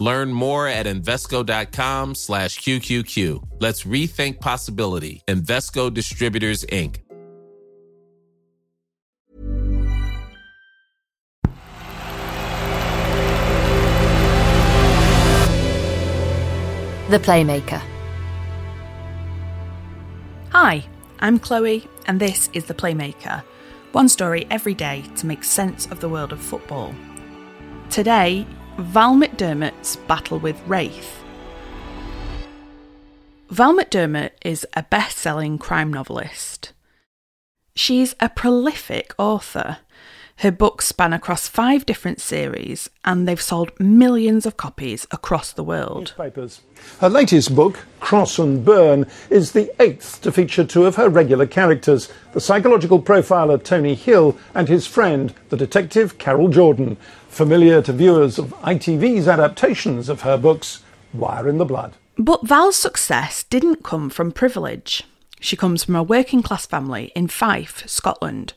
Learn more at Invesco.com slash QQQ. Let's rethink possibility. Invesco Distributors, Inc. The Playmaker. Hi, I'm Chloe, and this is The Playmaker. One story every day to make sense of the world of football. Today, Val McDermid's battle with Raith. Val McDermid is a best selling crime novelist. She's a prolific author. Her books span across five different series and they've sold millions of copies across the world. Newspapers. Her latest book, Cross and Burn, is the eighth to feature two of her regular characters the psychological profiler Tony Hill and his friend, the detective Carol Jordan familiar to viewers of ITV's adaptations of her books, Wire in the Blood. But Val's success didn't come from privilege. She comes from a working class family in Fife, Scotland.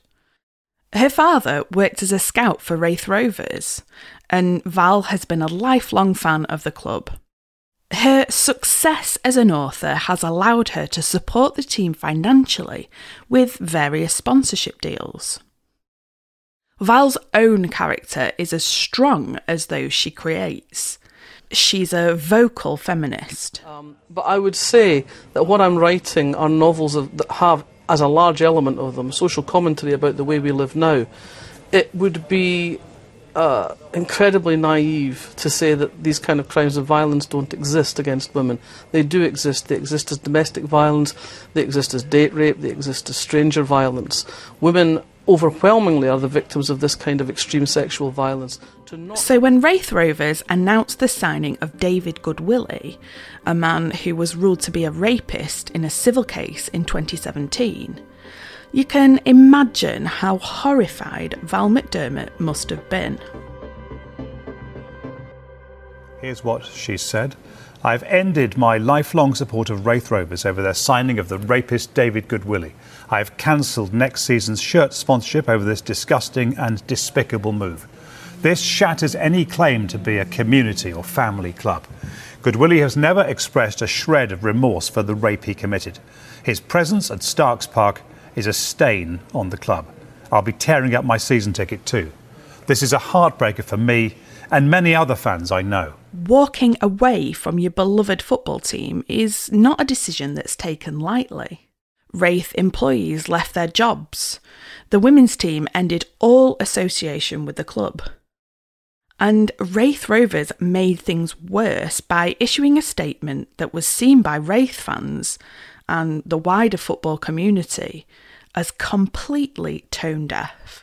Her father worked as a scout for Raith Rovers, and Val has been a lifelong fan of the club. Her success as an author has allowed her to support the team financially with various sponsorship deals. Val's own character is as strong as those she creates. She's a vocal feminist. Um, but I would say that what I'm writing are novels of, that have, as a large element of them, social commentary about the way we live now. It would be uh, incredibly naive to say that these kind of crimes of violence don't exist against women. They do exist. They exist as domestic violence, they exist as date rape, they exist as stranger violence. Women overwhelmingly are the victims of this kind of extreme sexual violence. So, when Raith Rovers announced the signing of David Goodwillie, a man who was ruled to be a rapist in a civil case in 2017, you can imagine how horrified Val McDermid must have been. Here's what she said. I've ended my lifelong support of Raith Rovers over their signing of the rapist David Goodwillie. I've cancelled next season's shirt sponsorship over this disgusting and despicable move. This shatters any claim to be a community or family club. Goodwillie has never expressed a shred of remorse for the rape he committed. His presence at Starks Park is a stain on the club. I'll be tearing up my season ticket too. This is a heartbreaker for me and many other fans I know. Walking away from your beloved football team is not a decision that's taken lightly. Raith employees left their jobs. The women's team ended all association with the club. And Raith Rovers made things worse by issuing a statement that was seen by Raith fans and the wider football community as completely tone deaf.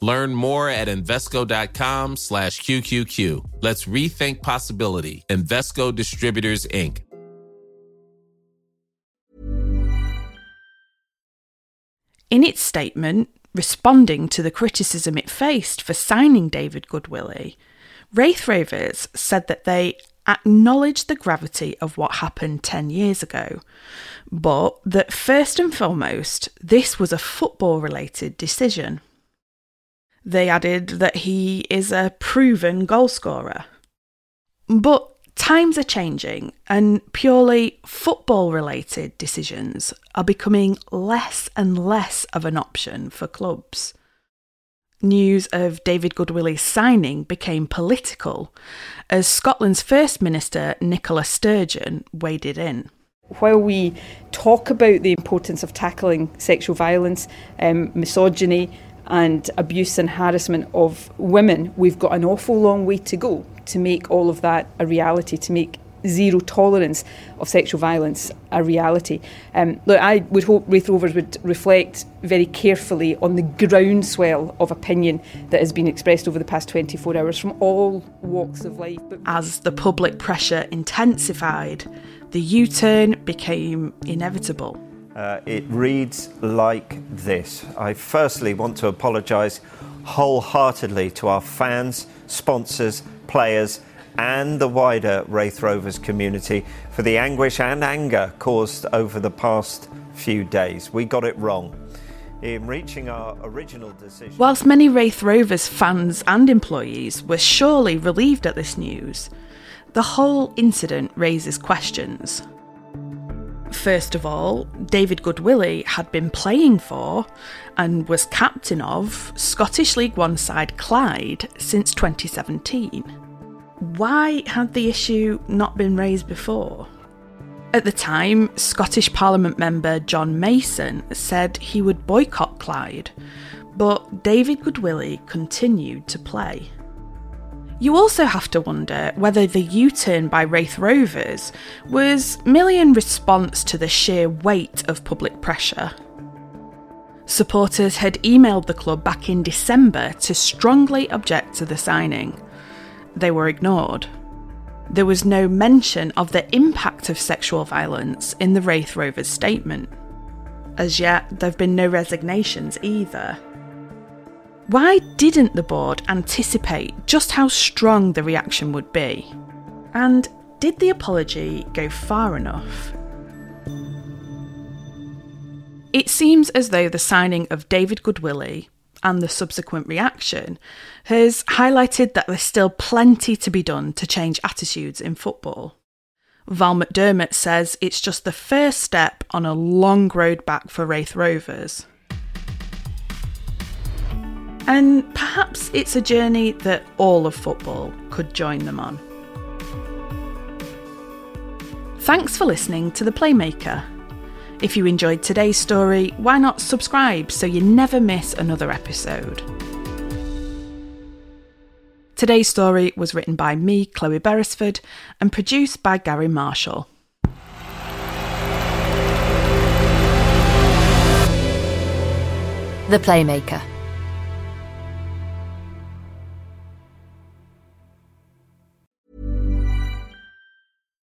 Learn more at Invesco.com slash QQQ. Let's rethink possibility. Invesco Distributors, Inc. In its statement, responding to the criticism it faced for signing David Goodwillie, Raith Rovers said that they acknowledged the gravity of what happened 10 years ago, but that first and foremost, this was a football related decision. They added that he is a proven goalscorer. But times are changing, and purely football related decisions are becoming less and less of an option for clubs. News of David Goodwillie's signing became political as Scotland's First Minister Nicola Sturgeon waded in. While we talk about the importance of tackling sexual violence, um, misogyny, and abuse and harassment of women, we've got an awful long way to go to make all of that a reality, to make zero tolerance of sexual violence a reality. Um, look, I would hope Raith Rovers would reflect very carefully on the groundswell of opinion that has been expressed over the past 24 hours from all walks of life. As the public pressure intensified, the U turn became inevitable. Uh, it reads like this I firstly want to apologise wholeheartedly to our fans, sponsors, players, and the wider Raith Rovers community for the anguish and anger caused over the past few days. We got it wrong. In reaching our original decision. Whilst many Raith Rovers fans and employees were surely relieved at this news, the whole incident raises questions. First of all, David Goodwillie had been playing for and was captain of Scottish League One side Clyde since 2017. Why had the issue not been raised before? At the time, Scottish Parliament member John Mason said he would boycott Clyde, but David Goodwillie continued to play. You also have to wonder whether the U turn by Raith Rovers was merely in response to the sheer weight of public pressure. Supporters had emailed the club back in December to strongly object to the signing. They were ignored. There was no mention of the impact of sexual violence in the Raith Rovers statement. As yet, there have been no resignations either. Why didn't the board anticipate just how strong the reaction would be? And did the apology go far enough? It seems as though the signing of David Goodwillie and the subsequent reaction has highlighted that there's still plenty to be done to change attitudes in football. Val McDermid says it's just the first step on a long road back for Raith Rovers. And perhaps it's a journey that all of football could join them on. Thanks for listening to The Playmaker. If you enjoyed today's story, why not subscribe so you never miss another episode? Today's story was written by me, Chloe Beresford, and produced by Gary Marshall. The Playmaker.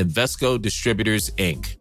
Invesco Distributors, Inc.